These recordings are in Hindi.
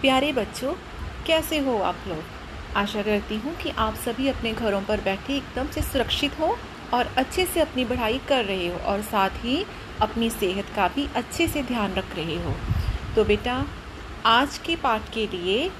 प्यारे बच्चों, कैसे हो आप लोग? आशा करती हूँ कि आप सभी अपने घरों पर बैठे एकदम से सुरक्षित हो और अच्छे से अपनी पढ़ाई कर रहे हो और साथ ही अपनी सेहत का भी अच्छे से ध्यान रख रहे हो। तो बेटा, आज के पाठ के लिए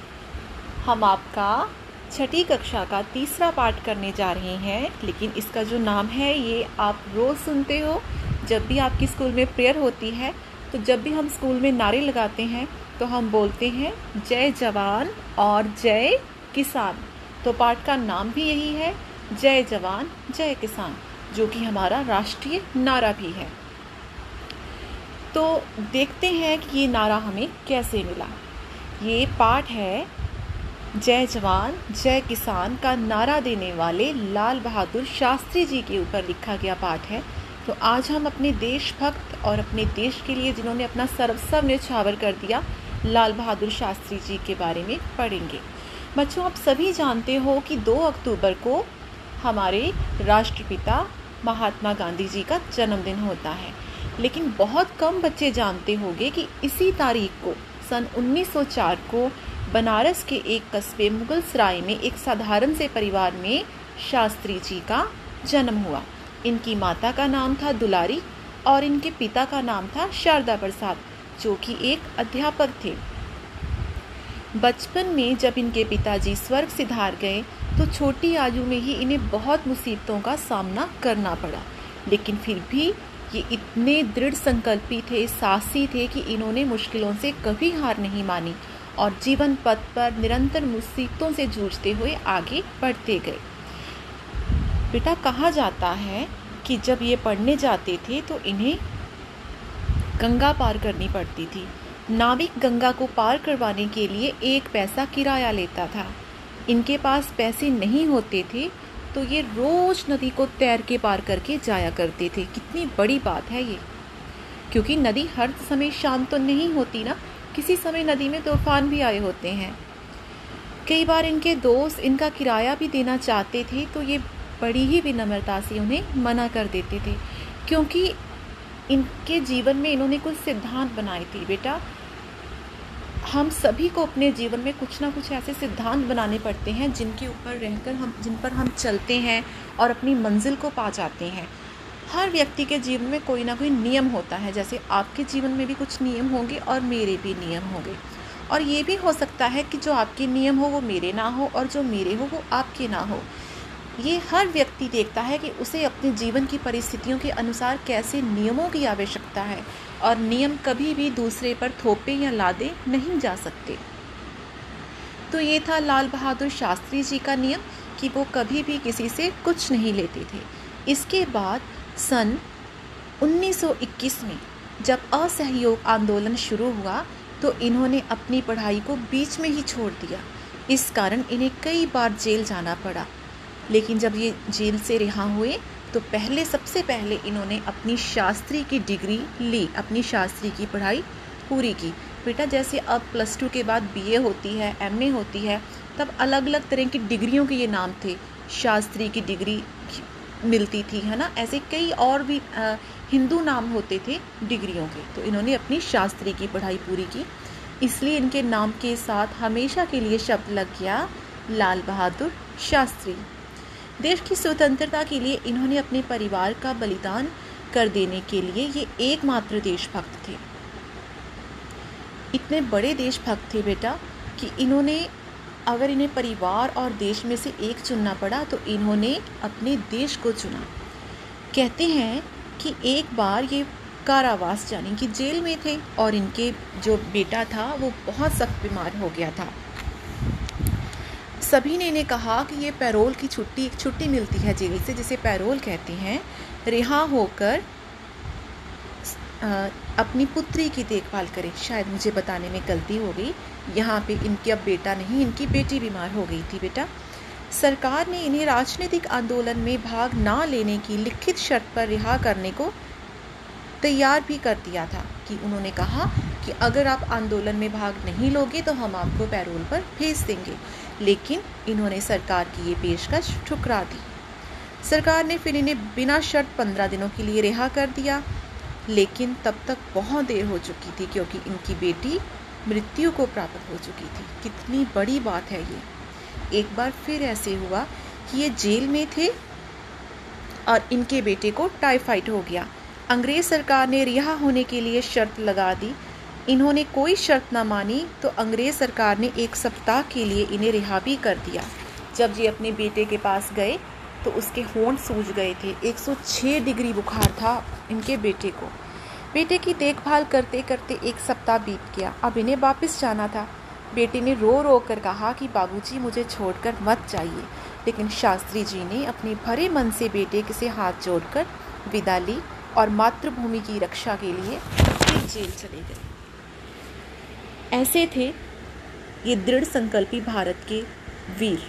हम आपका छठी कक्षा का तीसरा पाठ करने जा रहे हैं, लेकिन इसका जो नाम है ये आप रोज़ सुनते हो। जब भी आपकी स्कूल में प्रेयर होती है तो जब भी हम स्कूल में नारे लगाते हैं तो हम बोलते हैं, जय जवान और जय किसान। तो पाठ का नाम भी यही है, जय जवान, जय किसान, जो कि हमारा राष्ट्रीय नारा भी है। तो देखते हैं कि ये नारा हमें कैसे मिला। ये पाठ है, जय जवान, जय किसान का नारा देने वाले लाल बहादुर शास्त्री जी के ऊपर लिखा गया पाठ है। तो आज हम अपने देशभक्त और अपने देश के लिए जिन्होंने अपना सर्वस्व न्यौछावर कर दिया लाल बहादुर शास्त्री जी के बारे में पढ़ेंगे। बच्चों, आप सभी जानते हो कि 2 अक्टूबर को हमारे राष्ट्रपिता महात्मा गांधी जी का जन्मदिन होता है। लेकिन बहुत कम बच्चे जानते होंगे कि इसी तारीख को, सन 1904 को बनारस के एक कस्बे मुगल सराय में एक साधारण से परिवार में शास्त्री जी का जन्म हुआ। इनकी माता का नाम था दुलारी और इनके पिता का नाम था शारदा प्रसाद। जो कि एक अध्यापक थे। बचपन में जब इनके पिताजी स्वर्ग सिधार गए तो छोटी आयु में ही इन्हें बहुत मुसीबतों का सामना करना पड़ा। लेकिन फिर भी ये इतने दृढ़ संकल्पी थे, साहसी थे कि इन्होंने मुश्किलों से कभी हार नहीं मानी और जीवन पथ पर निरंतर मुसीबतों से जूझते हुए आगे बढ़ते गए। बेटा कहा जाता है कि जब ये पढ़ने जाते थे तो इन्हें गंगा पार करनी पड़ती थी। नाविक गंगा को पार करवाने के लिए एक पैसा किराया लेता था। इनके पास पैसे नहीं होते थे तो ये रोज नदी को तैर के पार करके जाया करते थे। कितनी बड़ी बात है ये। क्योंकि नदी हर समय शांत तो नहीं होती ना, किसी समय नदी में तूफ़ान भी आए होते हैं। कई बार इनके दोस्त इनका किराया भी देना चाहते थे तो ये बड़ी ही विनम्रता से उन्हें मना कर देते थे। क्योंकि इनके जीवन में इन्होंने कुछ सिद्धांत बनाए थे। बेटा, हम सभी को अपने जीवन में कुछ ना कुछ ऐसे सिद्धांत बनाने पड़ते हैं जिनके ऊपर रहकर हम, जिन पर हम चलते हैं और अपनी मंजिल को पा जाते हैं। हर व्यक्ति के जीवन में कोई ना कोई नियम होता है। जैसे आपके जीवन में भी कुछ नियम होंगे और मेरे भी नियम होंगे। और ये भी हो सकता है कि जो आपके नियम हो वो मेरे ना हो और जो मेरे हो वो आपके ना हो। ये हर व्यक्ति देखता है कि उसे अपने जीवन की परिस्थितियों के अनुसार कैसे नियमों की आवश्यकता है और नियम कभी भी दूसरे पर थोपे या लादे नहीं जा सकते। तो ये था लाल बहादुर शास्त्री जी का नियम कि वो कभी भी किसी से कुछ नहीं लेते थे। इसके बाद सन 1921 में जब असहयोग आंदोलन शुरू हुआ तो इन्होंने अपनी पढ़ाई को बीच में ही छोड़ दिया। इस कारण इन्हें कई बार जेल जाना पड़ा। लेकिन जब ये जेल से रिहा हुए तो पहले सबसे पहले इन्होंने अपनी शास्त्री की डिग्री ली अपनी शास्त्री की पढ़ाई पूरी की। बेटा जैसे अब प्लस टू के बाद बीए होती है एमए होती है तब अलग अलग तरह की डिग्रियों के ये नाम थे। शास्त्री की डिग्री मिलती थी है ना? ऐसे कई और भी आ, हिंदू नाम होते थे डिग्रियों के। तो इन्होंने अपनी शास्त्री की पढ़ाई पूरी की। इसलिए इनके नाम के साथ हमेशा के लिए शब्द लग गया लाल बहादुर शास्त्री। देश की स्वतंत्रता के लिए इन्होंने अपने परिवार का बलिदान कर देने के लिए ये एकमात्र देशभक्त थे। इतने बड़े देशभक्त थे बेटा कि इन्होंने, अगर इन्हें परिवार और देश में से एक चुनना पड़ा तो इन्होंने अपने देश को चुना। कहते हैं कि एक बार ये कारावास, यानी कि जेल में थे, और इनके जो बेटा था, वो बहुत सख्त बीमार हो गया था। सभी ने इन्हें कहा कि ये पैरोल की छुट्टी एक छुट्टी मिलती है जेल से, जिसे पैरोल कहते हैं। रिहा होकर अपनी पुत्री की देखभाल करें। शायद मुझे बताने में गलती हो गई। यहाँ पे इनकी अब बेटा नहीं, इनकी बेटी बीमार हो गई थी बेटा। सरकार ने इन्हें राजनीतिक आंदोलन में भाग ना लेने की लिखित शर्त पर रिहा करने को तैयार भी कर दिया था कि उन्होंने कहा कि अगर आप आंदोलन में भाग नहीं लोगे तो हम आपको पैरोल पर भेज देंगे। लेकिन इन्होंने सरकार की ये पेशकश ठुकरा दी। सरकार ने फिर इन्हें बिना शर्त पंद्रह दिनों के लिए रिहा कर दिया। लेकिन तब तक बहुत देर हो चुकी थी क्योंकि इनकी बेटी मृत्यु को प्राप्त हो चुकी थी। कितनी बड़ी बात है ये। एक बार फिर ऐसे हुआ कि ये जेल में थे और इनके बेटे को टाइफाइड हो गया। अंग्रेज़ सरकार ने रिहा होने के लिए शर्त लगा दी। इन्होंने कोई शर्त ना मानी तो अंग्रेज़ सरकार ने एक सप्ताह के लिए इन्हें रिहा भी कर दिया। जब ये अपने बेटे के पास गए तो उसके होंठ सूज गए थे। 106 डिग्री बुखार था इनके बेटे को। बेटे की देखभाल करते करते एक सप्ताह बीत गया। अब इन्हें वापस जाना था। बेटे ने रो रो कर कहा कि, बाबूजी, मुझे छोड़कर मत जाइए। लेकिन शास्त्री जी ने अपने भरे मन से बेटे के से हाथ जोड़कर विदा ली। और मातृभूमि की रक्षा के लिए जेल चले गए। ऐसे थे ये दृढ़ संकल्पी भारत के वीर,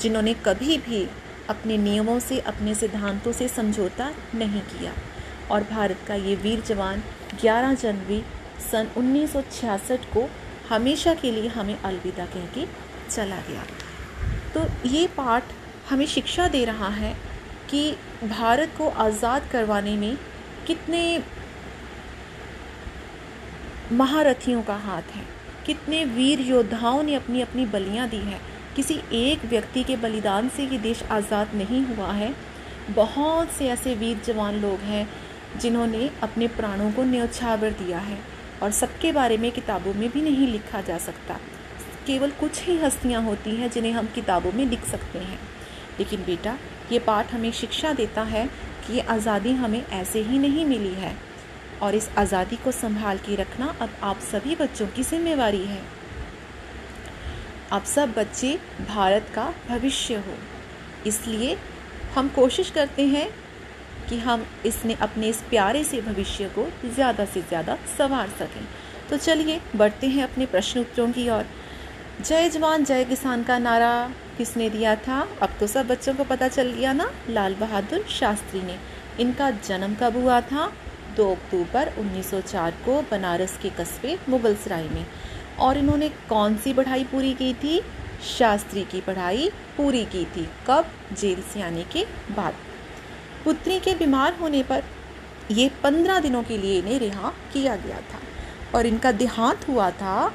जिन्होंने कभी भी अपने नियमों से, अपने सिद्धांतों से समझौता नहीं किया। और भारत का ये वीर जवान 11 जनवरी सन 1966 को हमेशा के लिए हमें अलविदा कह के चला गया। तो ये पाठ हमें शिक्षा दे रहा है कि भारत को आज़ाद करवाने में कितने महारथियों का हाथ है। कितने वीर योद्धाओं ने अपनी अपनी बलियाँ दी है। किसी एक व्यक्ति के बलिदान से ये देश आज़ाद नहीं हुआ है। बहुत से ऐसे वीर जवान लोग हैं जिन्होंने अपने प्राणों को न्यौछावर दिया है और सबके बारे में किताबों में भी नहीं लिखा जा सकता। केवल कुछ ही हस्तियाँ होती हैं जिन्हें हम किताबों में लिख सकते हैं। लेकिन बेटा, ये पाठ हमें शिक्षा देता है कि ये आज़ादी हमें ऐसे ही नहीं मिली है। और इस आज़ादी को संभाल के रखना अब आप सभी बच्चों की जिम्मेवारी है। आप सब बच्चे भारत का भविष्य हो। इसलिए हम कोशिश करते हैं कि हम इसने अपने इस प्यारे से भविष्य को ज़्यादा से ज़्यादा संवार सकें। तो चलिए, बढ़ते हैं अपने प्रश्न उत्तरों की ओर। जय जवान, जय किसान का नारा। किसने दिया था? अब तो सब बच्चों को पता चल गया ना, लाल बहादुर शास्त्री ने। इनका जन्म कब हुआ था? 2 अक्टूबर 1904 को बनारस के कस्बे मुगल सराय में। और इन्होंने कौन सी पढ़ाई पूरी की थी? शास्त्री की पढ़ाई पूरी की थी, कब? जेल से आने के बाद। पुत्री के बीमार होने पर ये पंद्रह दिनों के लिए इन्हें रिहा किया गया था। और इनका देहांत हुआ था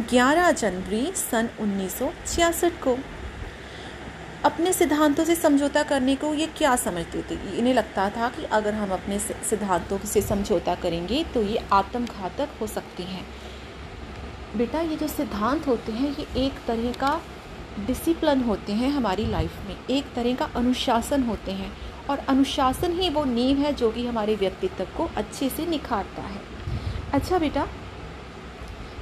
11 जनवरी सन 1966 को। अपने सिद्धांतों से समझौता करने को ये क्या समझते थे? इन्हें लगता था कि अगर हम अपने सिद्धांतों से समझौता करेंगे तो ये आत्मघातक हो सकते हैं। बेटा, ये जो सिद्धांत होते हैं, ये एक तरह का डिसिप्लिन होते हैं हमारी लाइफ में। एक तरह का अनुशासन होते हैं। और अनुशासन ही वो नींव है जो कि हमारे व्यक्तित्व को अच्छे से निखारता है। अच्छा बेटा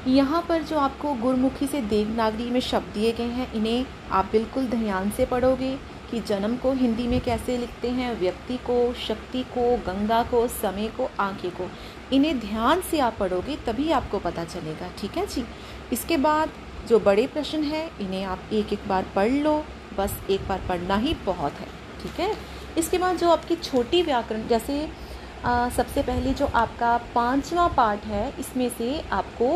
यहाँ पर जो आपको गुरमुखी से देवनागरी में शब्द दिए गए हैं इन्हें आप बिल्कुल ध्यान से पढ़ोगे कि जन्म को हिंदी में कैसे लिखते हैं व्यक्ति को शक्ति को गंगा को समय को आँखें को। इन्हें ध्यान से आप पढ़ोगे तभी आपको पता चलेगा ठीक है जी? इसके बाद जो बड़े प्रश्न हैं इन्हें आप एक एक बार पढ़ लो बस एक बार पढ़ना ही बहुत है ठीक है? इसके बाद जो आपकी छोटी व्याकरण जैसे आ, सबसे पहले जो आपका पांचवा पार्ट है इसमें से आपको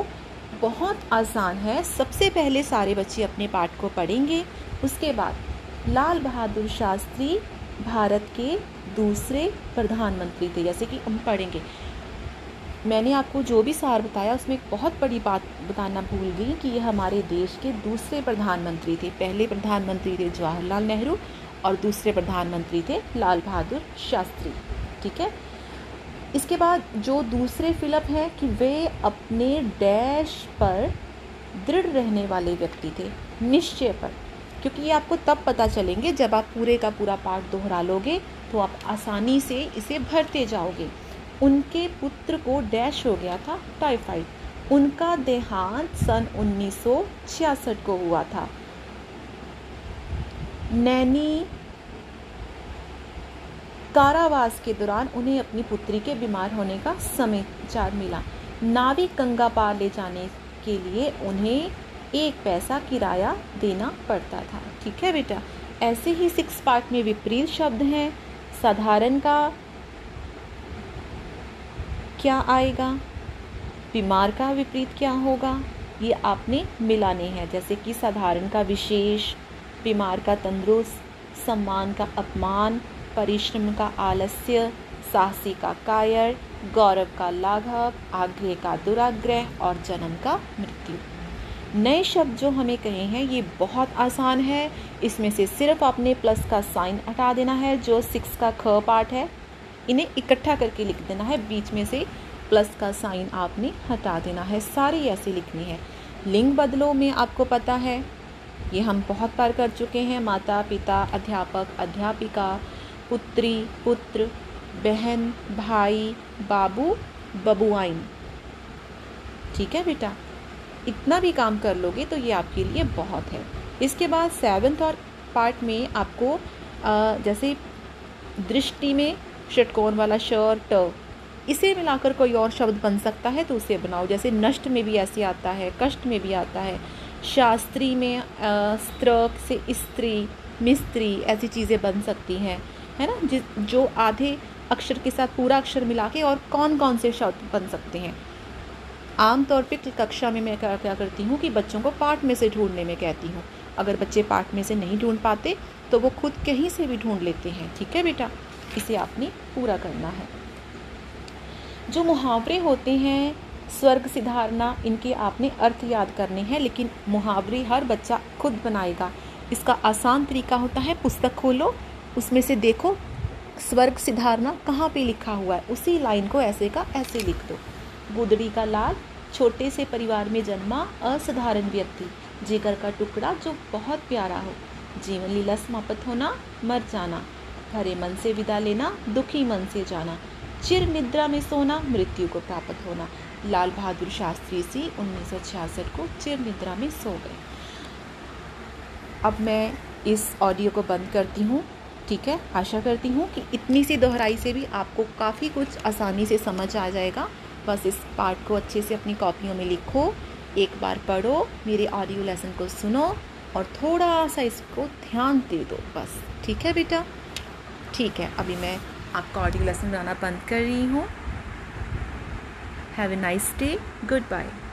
बहुत आसान है। सबसे पहले सारे बच्चे अपने पाठ को पढ़ेंगे। उसके बाद लाल बहादुर शास्त्री भारत के दूसरे प्रधानमंत्री थे, जैसे कि हम पढ़ेंगे। मैंने आपको जो भी सार बताया, उसमें एक बहुत बड़ी बात बताना भूल गई कि ये हमारे देश के दूसरे प्रधानमंत्री थे। पहले प्रधानमंत्री थे जवाहरलाल नेहरू और दूसरे प्रधानमंत्री थे लाल बहादुर शास्त्री। ठीक है? इसके बाद जो दूसरे फिलप हैं कि वे अपने डैश पर दृढ़ रहने वाले व्यक्ति थे, निश्चय पर। क्योंकि ये आपको तब पता चलेंगे जब आप पूरे का पूरा पाठ दोहरा लोगे तो आप आसानी से इसे भरते जाओगे। उनके पुत्र को डैश हो गया था, टाइफाइड। उनका देहांत सन 1966 को हुआ था। नैनी कारावास के दौरान उन्हें अपनी पुत्री के बीमार होने का समाचार मिला। नाविक गंगा पार ले जाने के लिए उन्हें एक पैसा किराया देना पड़ता था। ठीक है बेटा? ऐसे ही सिक्स पार्ट में विपरीत शब्द हैं। साधारण का क्या आएगा? बीमार का विपरीत क्या होगा? ये आपने मिलाने हैं। जैसे कि साधारण का विशेष, बीमार का तंदुरुस्त, सम्मान का अपमान परिश्रम का आलस्य, साहसी का कायर, गौरव का लाघव, आग्रह का दुराग्रह और जन्म का मृत्यु। नए शब्द जो हमें कहे हैं, ये बहुत आसान है। इसमें से सिर्फ़ अपने प्लस का साइन हटा देना है, जो सिक्स का ख पार्ट है। इन्हें इकट्ठा करके लिख देना है। बीच में से प्लस का साइन आपने हटा देना है। सारी ऐसे लिखनी है। लिंग बदलो में आपको पता है। ये हम बहुत बार कर चुके हैं। माता पिता अध्यापक, अध्यापिका पुत्री, पुत्र, बहन, भाई, बाबू, बबुआइन। ठीक है बेटा? इतना भी काम कर लोगे तो ये आपके लिए बहुत है। इसके बाद सेवन्थ और पार्ट में आपको जैसे दृष्टि में षटकोण वाला शर्ट इसे मिलाकर कोई और शब्द बन सकता है तो उसे बनाओ। जैसे नष्ट में भी ऐसे आता है, कष्ट में भी आता है। शास्त्री में स्त्रक से स्त्री, मिस्त्री ऐसी चीज़ें बन सकती हैं। है ना? जिस, जो आधे अक्षर के साथ पूरा अक्षर मिला के और कौन कौन से शब्द बन सकते हैं? आमतौर पर कक्षा में मैं क्या करती हूँ कि बच्चों को पार्ट में से ढूँढने में कहती हूँ। अगर बच्चे पार्ट में से नहीं ढूंढ पाते तो वो खुद कहीं से भी ढूंढ लेते हैं। ठीक है बेटा? इसे आपने पूरा करना है। जो मुहावरे होते हैं, स्वर्ग सिधारना, इनके आपने अर्थ याद करने हैं, लेकिन मुहावरे हर बच्चा खुद बनाएगा। इसका आसान तरीका होता है, पुस्तक खोलो उसमें से देखो, स्वर्ग सिधारना कहाँ पे लिखा हुआ है? उसी लाइन को ऐसे का ऐसे लिख दो। गुदड़ी का लाल, छोटे से परिवार में जन्मा असाधारण व्यक्ति। जिगर का टुकड़ा जो बहुत प्यारा हो। जीवन लीला समाप्त होना, मर जाना। भरे मन से विदा लेना, दुखी मन से जाना। चिर निद्रा में सोना, मृत्यु को प्राप्त होना। लाल बहादुर शास्त्री सी उन्नीस सौ छियासठ को चिर निद्रा में सो गए। अब मैं इस ऑडियो को बंद करती हूँ। ठीक है? आशा करती हूँ कि इतनी सी दोहराई से भी आपको काफ़ी कुछ आसानी से समझ आ जाएगा। बस इस पार्ट को अच्छे से अपनी कॉपियों में लिखो, एक बार पढ़ो, मेरे ऑडियो लेसन को सुनो और थोड़ा सा इसको ध्यान दे दो बस। ठीक है बेटा? ठीक है, अभी मैं आपका ऑडियो लेसन बनाना बंद कर रही हूँ। Have a nice day goodbye